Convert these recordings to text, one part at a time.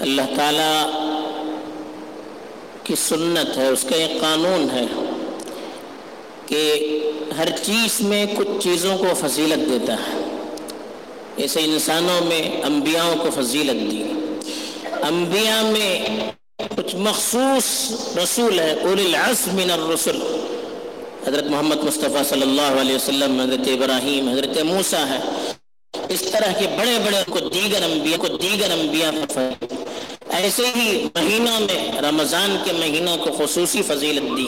اللہ تعالیٰ کی سنت ہے، اس کا ایک قانون ہے کہ ہر چیز میں کچھ چیزوں کو فضیلت دیتا ہے۔ ایسے انسانوں میں انبیاءوں کو فضیلت دی۔ انبیاء میں کچھ مخصوص رسول ہے اول العزم من الرسل۔ حضرت محمد مصطفیٰ صلی اللہ علیہ وسلم، حضرت ابراہیم، حضرت موسیٰ ہے۔ اس طرح کے بڑے بڑے کو دیگر انبیاء، کو دیگر انبیاء ایسے ہی مہینوں میں، رمضان کے مہینوں کو خصوصی فضیلت دی،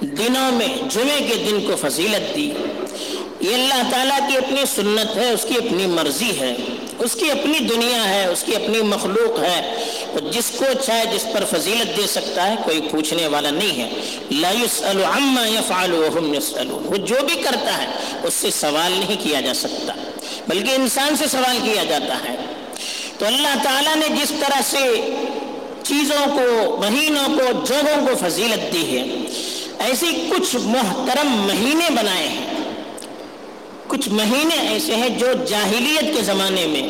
دنوں میں، جمعے کے دن کو فضیلت دی۔ یہ اللہ تعالیٰ کی اپنی سنت ہے، اس کی اپنی مرضی ہے، اس کی اپنی دنیا ہے، اس کی اپنی مخلوق ہے۔ جس کو چاہے جس پر فضیلت دے سکتا ہے، کوئی پوچھنے والا نہیں ہے۔ لا يسأل عما يفعل وهم يسألون وہ جو بھی کرتا ہے، اس سے سوال نہیں کیا جا سکتا، بلکہ انسان سے سوال کیا جاتا ہے۔ تو اللہ تعالیٰ نے جس طرح سے چیزوں کو، مہینوں کو، جگہوں کو فضیلت دی ہے ایسی کچھ محترم مہینے بنائے ہیں۔ کچھ مہینے ایسے ہیں جو جاہلیت کے زمانے میں،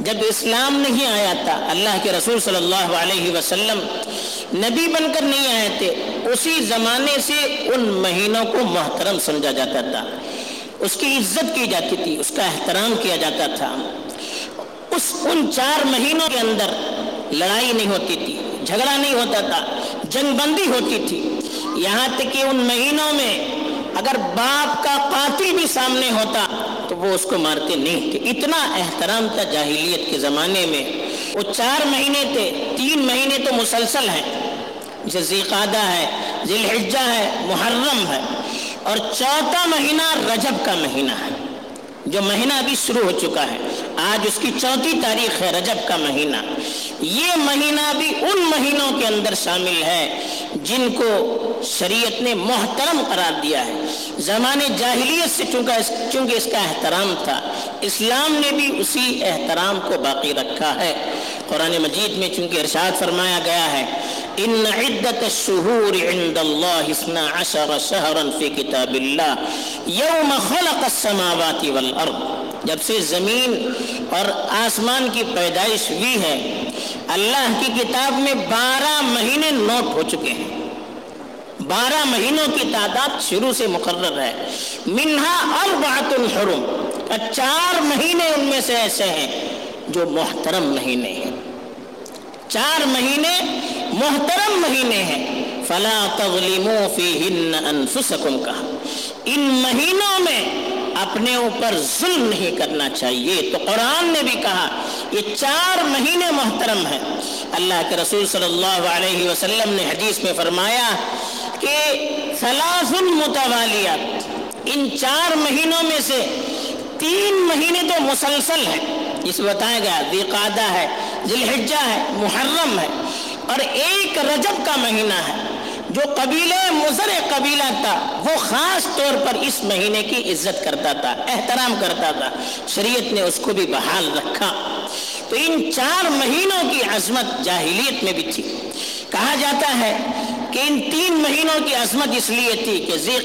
جب اسلام نہیں آیا تھا، اللہ کے رسول صلی اللہ علیہ وسلم نبی بن کر نہیں آئے تھے، اسی زمانے سے ان مہینوں کو محترم سمجھا جاتا تھا۔ اس کی عزت کی جاتی تھی، اس کا احترام کیا جاتا تھا۔ اس ان چار مہینوں کے اندر لڑائی نہیں ہوتی تھی، جھگڑا نہیں ہوتا تھا، جنگ بندی ہوتی تھی۔ یہاں تک کہ ان مہینوں میں اگر باپ کا قاتل بھی سامنے ہوتا تو وہ اس کو مارتے نہیں تھے۔ اتنا احترام تھا جاہلیت کے زمانے میں۔ وہ چار مہینے تھے، تین مہینے تو مسلسل ہیں۔ جیسے ذیقادہ ہے ذی الحجہ ہے، محرم ہے۔ اور چوتھا مہینہ رجب کا مہینہ ہے، جو مہینہ ابھی شروع ہو چکا ہے۔ آج اس کی چوتھی تاریخ ہے، رجب کا مہینہ۔ یہ مہینہ بھی ان مہینوں کے اندر شامل ہے جن کو شریعت نے محترم قرار دیا ہے۔ زمان جاہلیت سے چونکہ چونکہ اس کا احترام تھا، اسلام نے بھی اسی احترام کو باقی رکھا ہے۔ قرآن مجید میں چونکہ ارشاد فرمایا گیا ہے، ان عدت الشہور عند اللہ اسنا عشر شہرا فی کتاب اللہ، یوم خلق السماوات والارض جب سے زمین اور آسمان کی پیدائش ہوئی ہے، اللہ کی کتاب میں بارہ مہینے نوٹ ہو چکے ہیں۔ بارہ مہینوں کی تعداد شروع سے مقرر ہے۔ منہا اربعت الحرم چار مہینے ان میں سے ایسے ہیں جو محترم مہینے ہیں۔ چار مہینے محترم مہینے ہیں۔ فلا تظلموا فیہن انفسکم، کہا۔ ان مہینوں میں اپنے اوپر ظلم نہیں کرنا چاہیے۔ تو قرآن نے بھی کہا، یہ چار مہینے محترم ہیں۔ اللہ کے رسول صلی اللہ علیہ وسلم نے حدیث میں فرمایا کہ ثلاث متوالیات ان چار مہینوں میں سے تین مہینے تو مسلسل ہیں۔ جس بتایا گیا دیقادہ ہے ذلحجہ ہے، محرم ہے، اور ایک رجب کا مہینہ ہے۔ جو قبیلہ مزر قبیلہ تھا، وہ خاص طور پر اس مہینے کی عزت کرتا تھا، احترام کرتا تھا۔ شریعت نے اس کو بھی بحال رکھا۔ تو ان چار مہینوں کی عظمت جاہلیت میں بھی تھی۔ کہا جاتا ہے کہ ان تین مہینوں کی عظمت اس لیے تھی کہ ذی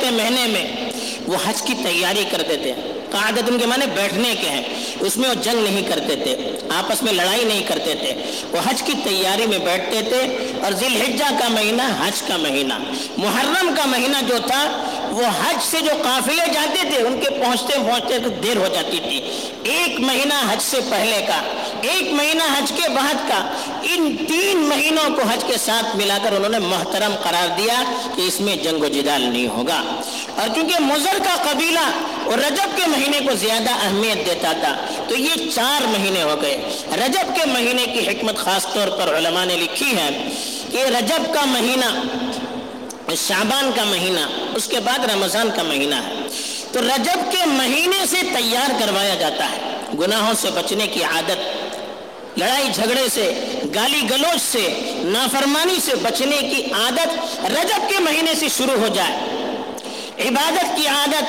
کے مہینے میں وہ حج کی تیاری کرتے تھے قعدت ان کے معنی بیٹھنے کے ہیں۔ اس میں وہ جنگ نہیں کرتے تھے، آپس میں لڑائی نہیں کرتے تھے۔ وہ حج کی تیاری میں بیٹھتے تھے اور ذی الحجہ کا مہینہ، حج کا مہینہ، محرم کا مہینہ جو تھا وہ حج سے جو قافلے جاتے تھے، ان کے پہنچتے پہنچتے تو دیر ہو جاتی تھی۔ ایک مہینہ حج سے پہلے کا، ایک مہینہ حج کے بعد کا، ان تین مہینوں کو حج کے ساتھ ملا کر انہوں نے محترم قرار دیا کہ اس میں جنگ و جدال نہیں ہوگا۔ اور کیونکہ مزر کا قبیلہ اور رجب کے مہینے کو زیادہ اہمیت دیتا تھا، تو یہ چار مہینے ہو گئے۔ رجب کے مہینے کی حکمت خاص طور پر علماء نے لکھی ہے کہ رجب کا مہینہ، شعبان کا مہینہ اس کے بعد رمضان کا مہینہ ہے۔ تو رجب کے مہینے سے تیار کروایا جاتا ہے۔ گناہوں سے بچنے کی عادت، لڑائی جھگڑے سے، گالی گلوچ سے، نافرمانی سے بچنے کی عادت رجب کے مہینے سے شروع ہو جائے۔ عبادت کی عادت،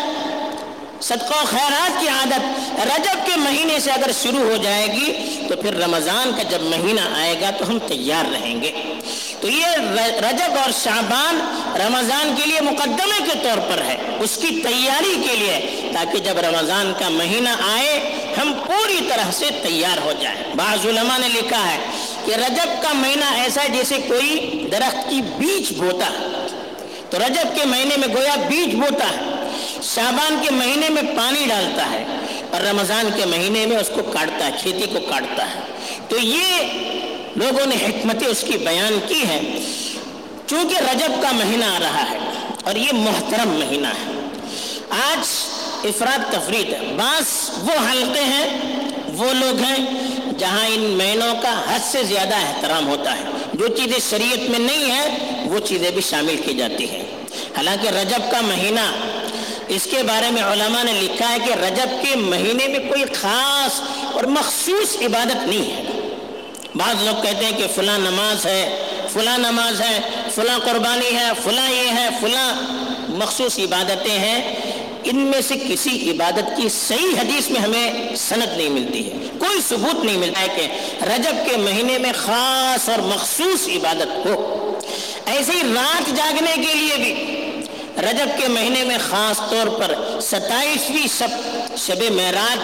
صدقہ و خیرات کی عادت رجب کے مہینے سے اگر شروع ہو جائے گی، تو پھر رمضان کا جب مہینہ آئے گا تو ہم تیار رہیں گے۔ تو یہ رجب اور شعبان رمضان کے لیے مقدمے کے طور پر ہے۔ اس کی تیاری کے لیے، تاکہ جب رمضان کا مہینہ آئے، ہم پوری طرح سے تیار ہو جائیں۔ بعض علماء نے لکھا ہے کہ رجب کا مہینہ ایسا ہے جیسے کوئی درخت کی بیج بوتا تو رجب کے مہینے میں گویا بیج بوتا ہے۔ شابان کے مہینے میں پانی ڈالتا ہے اور رمضان کے مہینے میں اس کو کاٹتا ہے، کھیتی کو کاٹتا ہے۔ تو یہ لوگوں نے حکمتیں اس کی بیان کی ہے چونکہ رجب کا مہینہ آ رہا ہے اور یہ محترم مہینہ ہے۔ آج افراد تفرید بعض وہ حلقے ہیں، وہ لوگ ہیں جہاں ان مہینوں کا حد سے زیادہ احترام ہوتا ہے۔ جو چیزیں شریعت میں نہیں ہیں، وہ چیزیں بھی شامل کی جاتی ہیں۔ حالانکہ رجب کا مہینہ، اس کے بارے میں علماء نے لکھا ہے کہ رجب کے مہینے میں کوئی خاص اور مخصوص عبادت نہیں ہے۔ بعض لوگ کہتے ہیں کہ فلاں نماز ہے، فلاں نماز ہے، فلاں قربانی ہے، فلاں یہ ہے، فلاں مخصوص عبادتیں ہیں۔ ان میں سے کسی عبادت کی صحیح حدیث میں ہمیں سند نہیں ملتی ہے۔ کوئی ثبوت نہیں ملتا ہے کہ رجب کے مہینے میں خاص اور مخصوص عبادت ہو۔ ایسے ہی رات جاگنے کے لیے بھی رجب کے مہینے میں خاص طور پر ستائیسویں شب شب معراج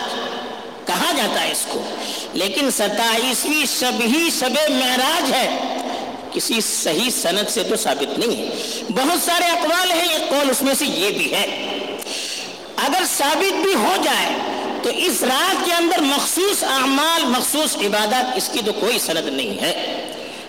کہا جاتا ہے اس کو۔ لیکن ستائیسویں شب ہی شب معراج ہے۔ کسی صحیح سند سے تو ثابت نہیں ہے۔ بہت سارے اقوال ہیں، ایک قول اس میں سے یہ بھی ہے۔ اگر ثابت بھی ہو جائے تو اس رات کے اندر مخصوص اعمال، مخصوص عبادت اس کی تو کوئی سند نہیں ہے۔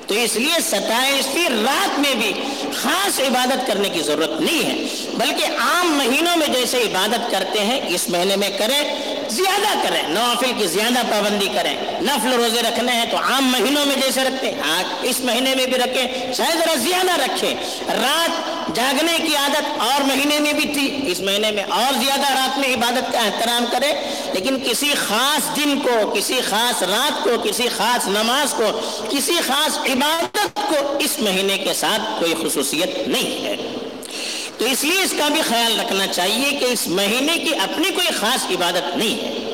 تو اس لیے ستائیسویں رات میں بھی خاص عبادت کرنے کی ضرورت نہیں ہے، بلکہ عام مہینوں میں جیسے عبادت کرتے ہیں، اس مہینے میں کریں، زیادہ کریں، نوافل کی زیادہ پابندی کریں۔ نفل روزے رکھنے ہیں تو عام مہینوں میں جیسے رکھتے ہیں۔ ہاں، اس مہینے میں بھی رکھیں شاید ذرا زیادہ رکھیں۔ رات جاگنے کی عادت اور مہینے میں بھی تھی، اس مہینے میں اور زیادہ رات میں عبادت کا احترام کرے لیکن کسی خاص دن کو، کسی خاص رات کو، کسی خاص نماز کو، کسی خاص عبادت کو اس مہینے کے ساتھ کوئی خصوصیت نہیں ہے۔ تو اس لیے اس کا بھی خیال رکھنا چاہیے کہ اس مہینے کی اپنی کوئی خاص عبادت نہیں ہے۔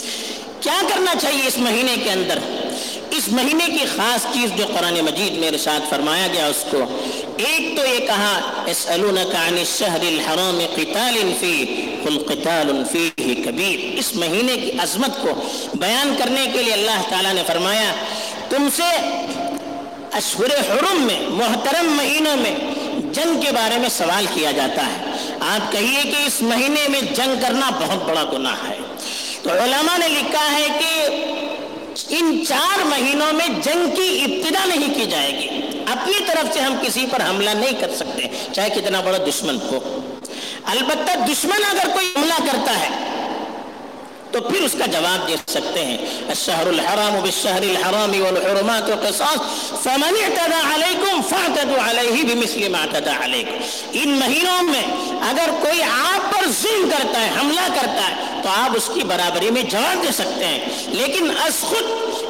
کیا کرنا چاہیے اس مہینے کے اندر؟ اس مہینے کی خاص چیز جو قرآن مجید میں رشاد فرمایا گیا، اس کو ایک تو یہ کہا عن الشہر الحرام قتال فی، قل قتال فیہ کبیر. اس مہینے کی عظمت کو بیان کرنے کے لیے اللہ تعالیٰ نے فرمایا، تم سے اشہر حرم میں، محترم مہینوں میں جنگ کے بارے میں سوال کیا جاتا ہے۔ آپ کہیے کہ اس مہینے میں جنگ کرنا بہت بڑا گناہ ہے۔ تو علماء نے لکھا ہے کہ ان چار مہینوں میں جنگ کی ابتدا نہیں کی جائے گی۔ اپنی طرف سے ہم کسی پر حملہ نہیں کر سکتے، چاہے کتنا بڑا دشمن ہو۔ البتہ دشمن اگر کوئی حملہ کرتا ہے، تو پھر اس کا جواب دے سکتے ہیں۔ الشہر الحرام بالشہر الحرام والحرمات قصاص فمن اعتدى علیکم فاعتدوا علیہ بمثل ما اعتدى علیکم ان مہینوں میں اگر کوئی آپ پر ظلم کرتا ہے، حملہ کرتا ہے تو آپ اس کی برابری میں جواب دے سکتے ہیں۔ لیکن از خود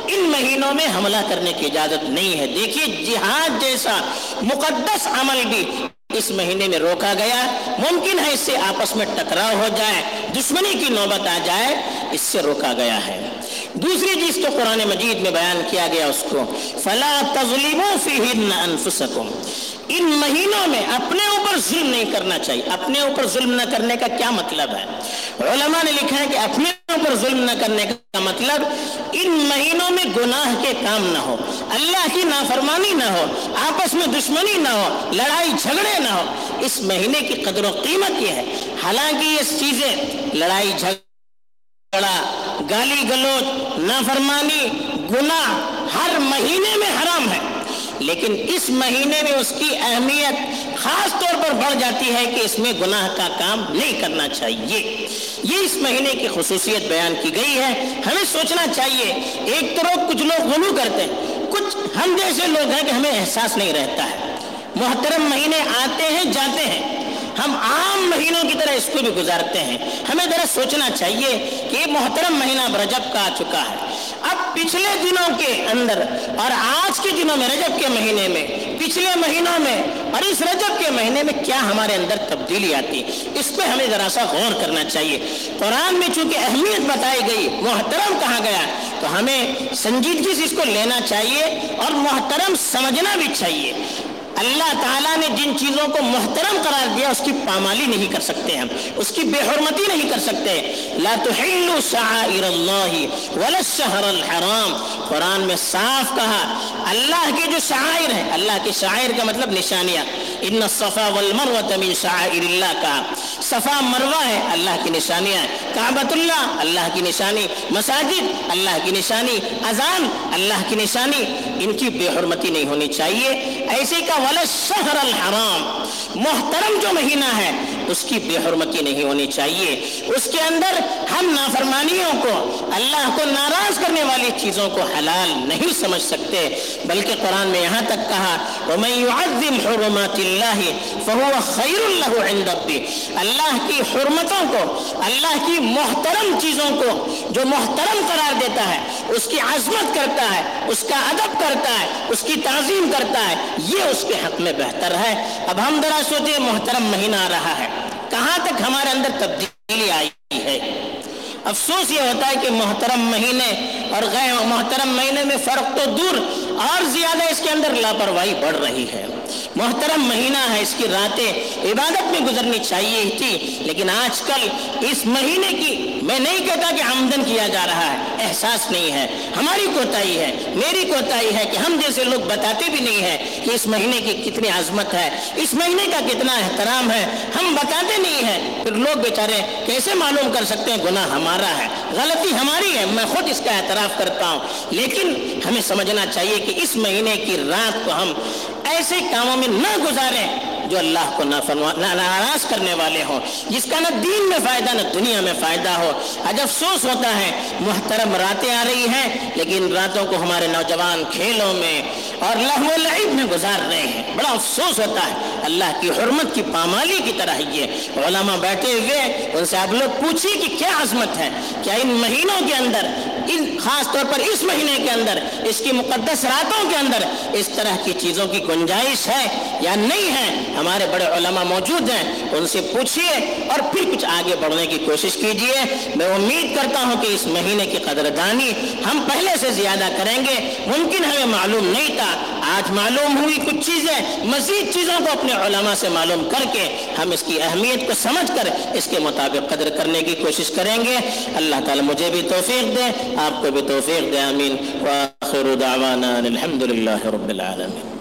ان مہینوں میں حملہ کرنے کی اجازت نہیں ہے۔ دیکھیے جہاد جیسا مقدس عمل بھی اس مہینے میں روکا گیا۔ ممکن ہے اس سے آپس میں ٹکراؤ ہو جائے، دشمنی کی نوبت آ جائے، اس سے روکا گیا ہے۔ دوسری چیز تو قرآن مجید میں بیان کیا گیا اس کو۔ فلا تظلموا فیہن انفسکم ان مہینوں میں اپنے اوپر ظلم نہیں کرنا چاہیے۔ اپنے اوپر ظلم نہ کرنے کا کیا مطلب ہے؟ علماء نے لکھا ہے کہ اپنے اوپر ظلم نہ کرنے کا مطلب ان مہینوں میں گناہ کے کام نہ ہو، اللہ کی نافرمانی نہ ہو، آپس میں دشمنی نہ ہو، لڑائی جھگڑے نہ ہو۔ اس مہینے کی قدر و قیمت یہ ہے۔ حالانکہ یہ چیزیں لڑائی جھگڑا، گالی گلوچ، نافرمانی، گناہ ہر مہینے میں حرام ہے۔ لیکن اس مہینے میں اس کی اہمیت خاص طور پر بڑھ جاتی ہے کہ اس میں گناہ کا کام نہیں کرنا چاہیے۔ یہ اس مہینے کی خصوصیت بیان کی گئی ہے۔ ہمیں سوچنا چاہیے، ایک طرف کچھ لوگ غلو کرتے ہیں، کچھ ہم جیسے لوگ ہیں کہ ہمیں احساس نہیں رہتا ہے۔ محترم مہینے آتے ہیں، جاتے ہیں۔ ہم عام مہینوں کی طرح اس کو بھی گزارتے ہیں۔ ہمیں ذرا سوچنا چاہیے کہ یہ محترم مہینہ رجب کا آ چکا ہے۔ اب پچھلے دنوں کے اندر اور آج کے دنوں میں رجب کے مہینے میں، پچھلے مہینوں میں اور اس رجب کے مہینے میں کیا ہمارے اندر تبدیلی آتی؟ اس پہ ہمیں ذرا سا غور کرنا چاہیے۔ قرآن میں چونکہ اہمیت بتائی گئی، محترم کہا گیا، تو ہمیں سنجیدگی سے اس کو لینا چاہیے اور محترم سمجھنا بھی چاہیے۔ اللہ تعالیٰ نے جن چیزوں کو محترم قرار دیا، اس کی پامالی نہیں کر سکتے ہم، اس کی بے حرمتی نہیں کر سکتے۔ لا تحلوا شعائر اللہ ولا الشهر الحرام۔ قرآن میں صاف کہا، اللہ کے جو شعائر ہیں، اللہ کے شعائر کا مطلب نشانیاں۔ ان الصفا والمروہ من شعائر اللہ کا۔ صفا مروہ ہے، اللہ کی نشانیاں ہیں کعبۃ اللہ اللہ کی نشانی۔ مساجد، اللہ کی نشانی۔ اذان، اللہ کی نشانی۔ ان کی بے حرمتی نہیں ہونی چاہیے۔ ایسے کا ولا شہر الحرام، محترم جو مہینہ ہے اس کی بے حرمتی نہیں ہونی چاہیے۔ اس کے اندر ہم نافرمانیوں کو، اللہ کو ناراض کرنے والی چیزوں کو حلال نہیں سمجھ سکتے۔ بلکہ قرآن میں یہاں تک کہا، وَمَن يُعَذِّمْ حُرُمَاتِ اللَّهِ فَهُوَ خَيْرٌ لَهُ عِنْدَ رَبِّهِ۔ اللہ کی حرمتوں کو، اللہ کی محترم چیزوں کو جو محترم قرار دیتا ہے، اس کی عظمت کرتا ہے، اس کا ادب کرتا ہے، اس کی تعظیم کرتا ہے، یہ اس کے حق میں بہتر ہے۔ اب ہم ذرا سوچے محترم مہینہ آ رہا ہے۔ کہاں تک ہمارے اندر تبدیلی آئی ہے؟ افسوس یہ ہوتا ہے کہ محترم مہینے اور غیر محترم مہینے میں فرق تو دور اور زیادہ اس کے اندر لاپرواہی بڑھ رہی ہے۔ محترم مہینہ ہے، اس کی راتیں عبادت میں گزرنی چاہیے تھی، لیکن آج کل اس مہینے کی میں نہیں کہتا کہ آمدن کیا جا رہا ہے، احساس نہیں ہے۔ ہماری کوتاہی ہے، میری کوتاہی ہے کہ ہم جیسے لوگ بتاتے بھی نہیں ہیں کہ اس مہینے کی کتنی عظمت ہے، اس مہینے کا کتنا احترام ہے۔ ہم بتاتے نہیں ہیں، پھر لوگ بیچارے کیسے معلوم کر سکتے ہیں گناہ ہمارا ہے؟ غلطی ہماری ہے، میں خود اس کا اعتراف کرتا ہوں۔ لیکن ہمیں سمجھنا چاہیے کہ اس مہینے کی رات کو ہم ایسے کاموں میں نہ گزاریں۔ جو اللہ کو ناراض کرنے والے ہوں۔ جس کا نہ دین میں فائدہ، نہ دنیا میں فائدہ ہو۔ آج افسوس ہوتا ہے، محترم راتیں آ رہی ہیں، لیکن راتوں کو ہمارے نوجوان کھیلوں میں اور لہو لعب میں گزار رہے ہیں۔ بڑا افسوس ہوتا ہے۔ اللہ کی حرمت کی پامالی کی طرح یہ علماء بیٹھے ہوئے، ان سے آپ لوگ پوچھیے کہ کیا عظمت ہے؟ کیا ان مہینوں کے اندر ان خاص طور پر اس مہینے کے اندر، اس کی مقدس راتوں کے اندر اس طرح کی چیزوں کی گنجائش ہے یا نہیں ہے، ہمارے بڑے علماء موجود ہیں، ان سے پوچھئے اور پھر کچھ آگے بڑھنے کی کوشش کیجیے۔ میں امید کرتا ہوں کہ اس مہینے کی قدردانی ہم پہلے سے زیادہ کریں گے۔ ممکن ہمیں معلوم نہیں تھا آج معلوم ہوئی کچھ چیزیں، مزید چیزوں کو اپنے علماء سے معلوم کر کے ہم اس کی اہمیت کو سمجھ کر اس کے مطابق قدر کرنے کی کوشش کریں گے۔ اللہ تعالی مجھے بھی توفیق دے، آپ کو بھی توفیق دے، آمین۔ واخر دعوانا الحمد للہ رب العالمین۔